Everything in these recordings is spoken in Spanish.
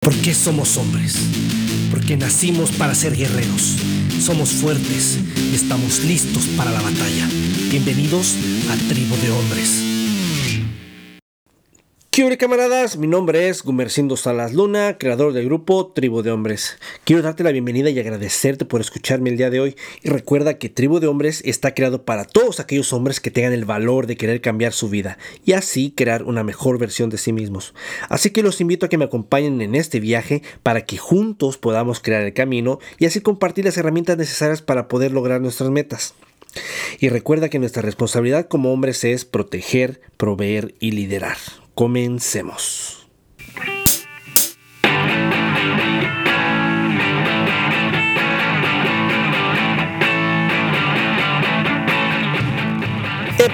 ¿Por qué somos hombres? Porque nacimos para ser guerreros. Somos fuertes y estamos listos para la batalla. Bienvenidos a Tribu de Hombres. ¿Qué camaradas? Mi nombre es Gumercindo Salas Luna, creador del grupo Tribu de Hombres. Quiero darte la bienvenida y agradecerte por escucharme el día de hoy. Y recuerda que Tribu de Hombres está creado para todos aquellos hombres que tengan el valor de querer cambiar su vida y así crear una mejor versión de sí mismos. Así que los invito a que me acompañen en este viaje para que juntos podamos crear el camino y así compartir las herramientas necesarias para poder lograr nuestras metas. Y recuerda que nuestra responsabilidad como hombres es proteger, proveer y liderar. Comencemos.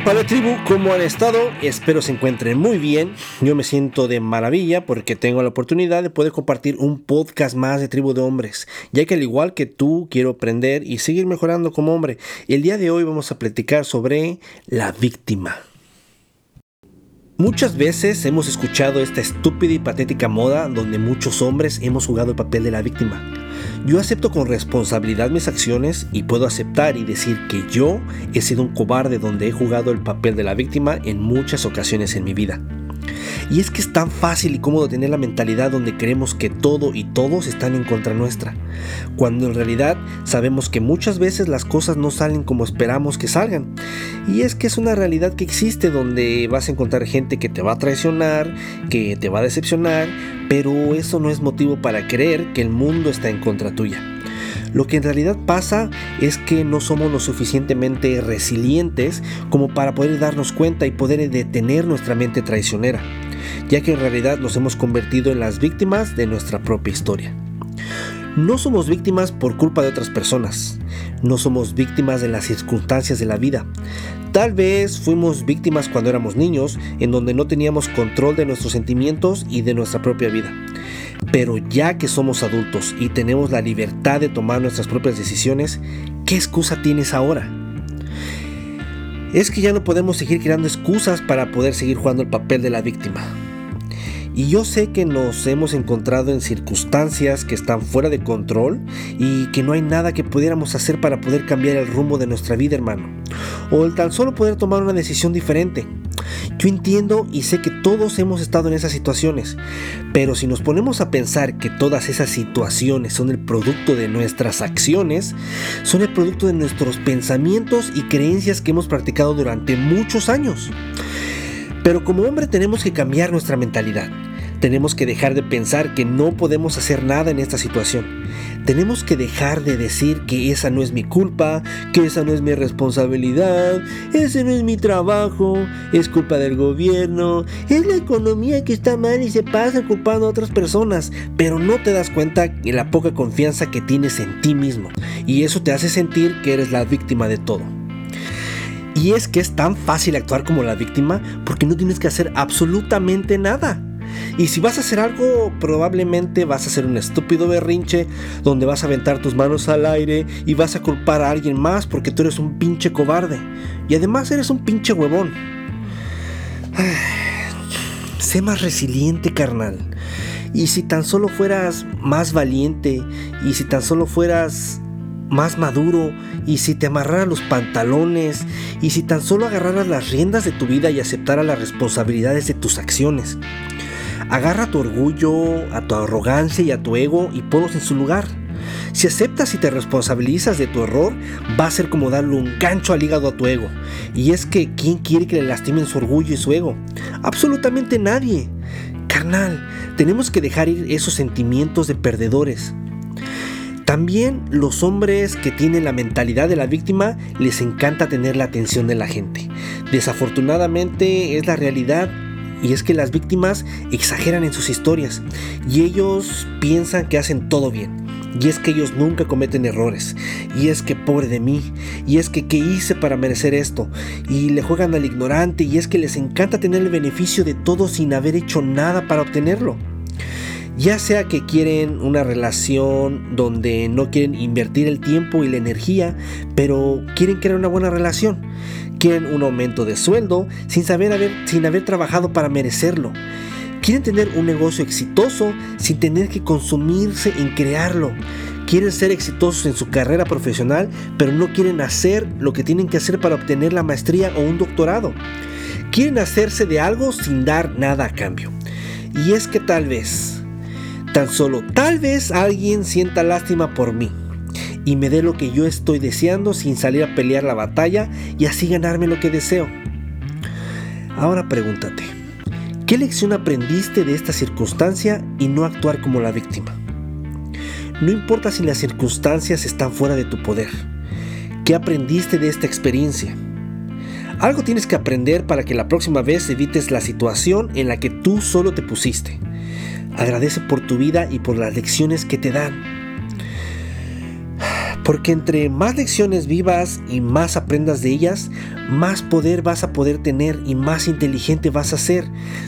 Para tribu, ¿cómo han estado? Espero se encuentren muy bien. Yo me siento de maravilla porque tengo la oportunidad de poder compartir un podcast más de Tribu de Hombres, ya que al igual que tú quiero aprender y seguir mejorando como hombre. El día de hoy vamos a platicar sobre la víctima. Muchas veces hemos escuchado esta estúpida y patética moda donde muchos hombres hemos jugado el papel de la víctima. Yo acepto con responsabilidad mis acciones y puedo aceptar y decir que yo he sido un cobarde donde he jugado el papel de la víctima en muchas ocasiones en mi vida. Y es que es tan fácil y cómodo tener la mentalidad donde creemos que todo y todos están en contra nuestra, cuando en realidad sabemos que muchas veces las cosas no salen como esperamos que salgan. Y es que es una realidad que existe donde vas a encontrar gente que te va a traicionar, que te va a decepcionar, pero eso no es motivo para creer que el mundo está en contra tuya. Lo que en realidad pasa es que no somos lo suficientemente resilientes como para poder darnos cuenta y poder detener nuestra mente traicionera, ya que en realidad nos hemos convertido en las víctimas de nuestra propia historia. No somos víctimas por culpa de otras personas, no somos víctimas de las circunstancias de la vida. Tal vez fuimos víctimas cuando éramos niños, en donde no teníamos control de nuestros sentimientos y de nuestra propia vida. Pero ya que somos adultos y tenemos la libertad de tomar nuestras propias decisiones, ¿qué excusa tienes ahora? Es que ya no podemos seguir creando excusas para poder seguir jugando el papel de la víctima. Y yo sé que nos hemos encontrado en circunstancias que están fuera de control y que no hay nada que pudiéramos hacer para poder cambiar el rumbo de nuestra vida, hermano. O el tan solo poder tomar una decisión diferente. Yo entiendo y sé que todos hemos estado en esas situaciones, pero si nos ponemos a pensar que todas esas situaciones son el producto de nuestras acciones, son el producto de nuestros pensamientos y creencias que hemos practicado durante muchos años. Pero como hombre tenemos que cambiar nuestra mentalidad. Tenemos que dejar de pensar que no podemos hacer nada en esta situación. Tenemos que dejar de decir que esa no es mi culpa, que esa no es mi responsabilidad, ese no es mi trabajo, es culpa del gobierno, es la economía que está mal y se pasa culpando a otras personas, pero no te das cuenta de la poca confianza que tienes en ti mismo y eso te hace sentir que eres la víctima de todo. Y es que es tan fácil actuar como la víctima porque no tienes que hacer absolutamente nada. Y si vas a hacer algo, probablemente vas a hacer un estúpido berrinche donde vas a aventar tus manos al aire y vas a culpar a alguien más porque tú eres un pinche cobarde. Y además eres un pinche huevón. sé más resiliente, carnal. Y si tan solo fueras más valiente, y si tan solo fueras más maduro, y si te amarraras los pantalones, y si tan solo agarraras las riendas de tu vida y aceptaras las responsabilidades de tus acciones. Agarra tu orgullo, a tu arrogancia y a tu ego y ponlos en su lugar. Si aceptas y te responsabilizas de tu error, va a ser como darle un gancho al hígado a tu ego. Y es que, ¿quién quiere que le lastimen su orgullo y su ego? Absolutamente nadie. Carnal, tenemos que dejar ir esos sentimientos de perdedores. También los hombres que tienen la mentalidad de la víctima les encanta tener la atención de la gente. Desafortunadamente es la realidad y es que las víctimas exageran en sus historias y ellos piensan que hacen todo bien. Y es que ellos nunca cometen errores. Y es que pobre de mí. Y es que qué hice para merecer esto. Y le juegan al ignorante. Y es que les encanta tener el beneficio de todo sin haber hecho nada para obtenerlo. Ya sea que quieren una relación donde no quieren invertir el tiempo y la energía, pero quieren crear una buena relación quieren un aumento de sueldo sin, saber sin haber trabajado para merecerlo. Quieren tener un negocio exitoso sin tener que consumirse en crearlo. Quieren ser exitosos en su carrera profesional, pero no quieren hacer lo que tienen que hacer para obtener la maestría o un doctorado. Quieren hacerse de algo sin dar nada a cambio. Y es que tal vez, tan solo tal vez alguien sienta lástima por mí y me dé lo que yo estoy deseando sin salir a pelear la batalla y así ganarme lo que deseo. Ahora pregúntate, ¿qué lección aprendiste de esta circunstancia y no actuar como la víctima? No importa si las circunstancias están fuera de tu poder. ¿Qué aprendiste de esta experiencia? Algo tienes que aprender para que la próxima vez evites la situación en la que tú solo te pusiste. Agradece por tu vida y por las lecciones que te dan. Porque entre más lecciones vivas y más aprendas de ellas, más poder vas a poder tener y más inteligente vas a ser.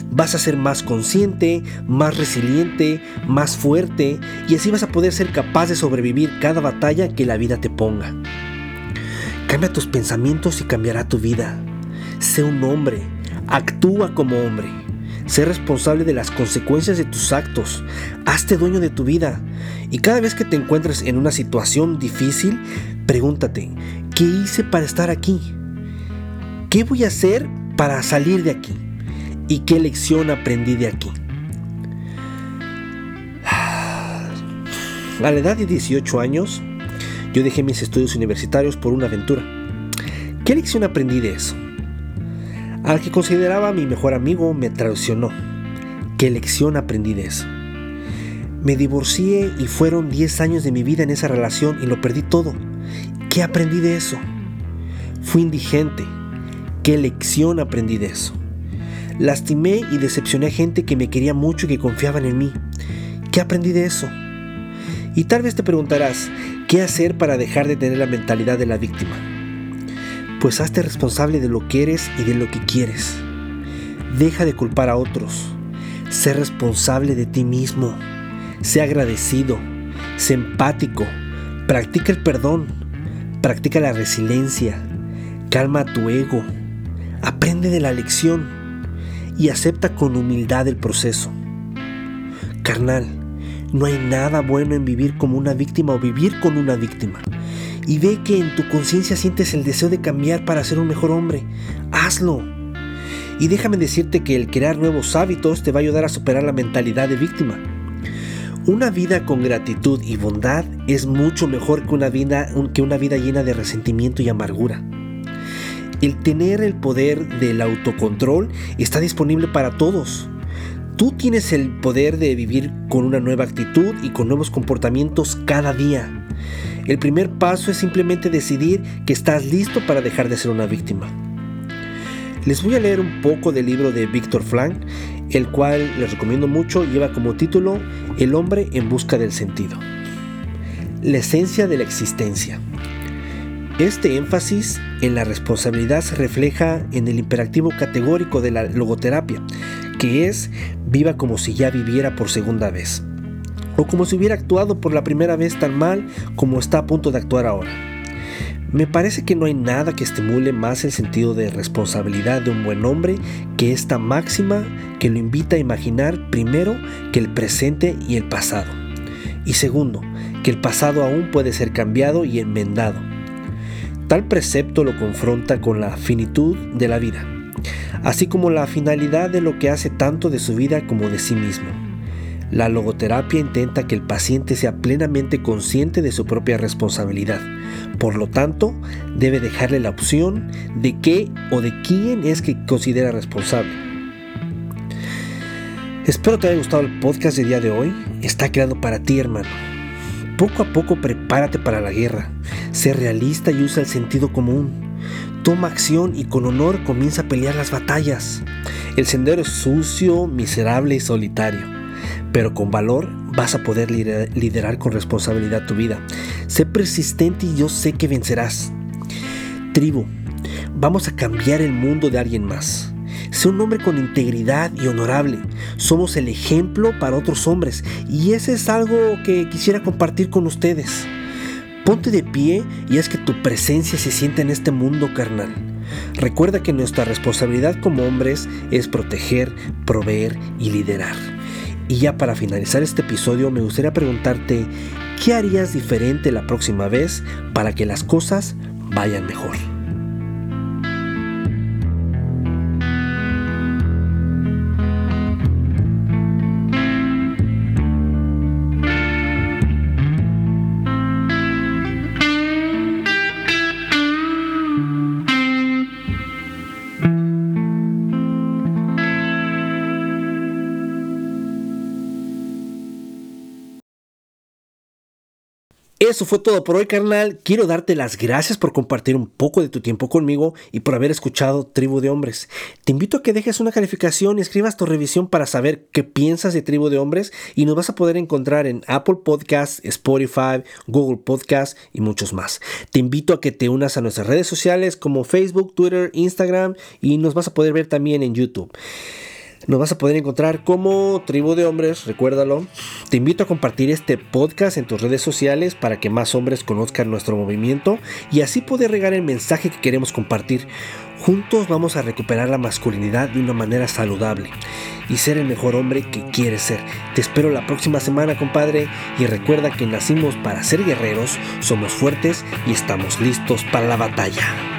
Vas a ser más consciente, más resiliente, más fuerte y así vas a poder ser capaz de sobrevivir cada batalla que la vida te ponga. Cambia tus pensamientos y cambiará tu vida. Sé un hombre, actúa como hombre. Sé responsable de las consecuencias de tus actos. Hazte dueño de tu vida. Y cada vez que te encuentres en una situación difícil, pregúntate, ¿qué hice para estar aquí? ¿Qué voy a hacer para salir de aquí? ¿Y qué lección aprendí de aquí? A la edad de 18 años, yo dejé mis estudios universitarios por una aventura. ¿Qué lección aprendí de eso? Al que consideraba mi mejor amigo me traicionó. ¿Qué lección aprendí de eso? Me divorcié y fueron 10 años de mi vida en esa relación y lo perdí todo. ¿Qué aprendí de eso? Fui indigente. ¿Qué lección aprendí de eso? Lastimé y decepcioné a gente que me quería mucho y que confiaban en mí. ¿Qué aprendí de eso? Y tal vez te preguntarás, ¿qué hacer para dejar de tener la mentalidad de la víctima? Pues hazte responsable de lo que eres y de lo que quieres. Deja de culpar a otros. Sé responsable de ti mismo. Sé agradecido. Sé empático. Practica el perdón. Practica la resiliencia. Calma tu ego. Aprende de la lección. Y acepta con humildad el proceso. Carnal, no hay nada bueno en vivir como una víctima o vivir con una víctima y ve que en tu conciencia sientes el deseo de cambiar para ser un mejor hombre, hazlo. Y déjame decirte que el crear nuevos hábitos te va a ayudar a superar la mentalidad de víctima. Una vida con gratitud y bondad es mucho mejor que una vida, que una vida llena de resentimiento y amargura. El tener el poder del autocontrol está disponible para todos. Tú tienes el poder de vivir con una nueva actitud y con nuevos comportamientos cada día. El primer paso es simplemente decidir que estás listo para dejar de ser una víctima. Les voy a leer un poco del libro de Víctor Frank, el cual les recomiendo mucho, lleva como título El hombre en busca del sentido. La esencia de la existencia. Este énfasis en la responsabilidad se refleja en el imperativo categórico de la logoterapia, que es viva como si ya viviera por segunda vez o como si hubiera actuado por la primera vez tan mal como está a punto de actuar ahora. Me parece que no hay nada que estimule más el sentido de responsabilidad de un buen hombre que esta máxima que lo invita a imaginar primero que el presente y el pasado. Y segundo, que el pasado aún puede ser cambiado y enmendado. Tal precepto lo confronta con la finitud de la vida, así como la finalidad de lo que hace tanto de su vida como de sí mismo. La logoterapia intenta que el paciente sea plenamente consciente de su propia responsabilidad. Por lo tanto, debe dejarle la opción de qué o de quién es que considera responsable. Espero te haya gustado el podcast de día de hoy. Está creado para ti, hermano. Poco a poco prepárate para la guerra. Sé realista y usa el sentido común. Toma acción y con honor comienza a pelear las batallas. El sendero es sucio, miserable y solitario pero con valor vas a poder liderar con responsabilidad tu vida. Sé persistente y yo sé que vencerás. Tribu, vamos a cambiar el mundo de alguien más. Sé un hombre con integridad y honorable. Somos el ejemplo para otros hombres y ese es algo que quisiera compartir con ustedes. Ponte de pie y es que tu presencia se sienta en este mundo carnal. Recuerda que nuestra responsabilidad como hombres es proteger, proveer y liderar. Y ya para finalizar este episodio me gustaría preguntarte, ¿qué harías diferente la próxima vez para que las cosas vayan mejor? Eso fue todo por hoy, carnal. Quiero darte las gracias por compartir un poco de tu tiempo conmigo y por haber escuchado Tribu de Hombres. Te invito a que dejes una calificación y escribas tu revisión para saber qué piensas de Tribu de Hombres y nos vas a poder encontrar en Apple Podcasts, Spotify, Google Podcasts y muchos más. Te invito a que te unas a nuestras redes sociales como Facebook, Twitter, Instagram y nos vas a poder ver también en YouTube. Nos vas a poder encontrar como Tribu de Hombres, recuérdalo. Te invito a compartir este podcast en tus redes sociales para que más hombres conozcan nuestro movimiento y así poder regar el mensaje que queremos compartir. Juntos vamos a recuperar la masculinidad de una manera saludable y ser el mejor hombre que quieres ser. Te espero la próxima semana, compadre, y recuerda que nacimos para ser guerreros, somos fuertes y estamos listos para la batalla.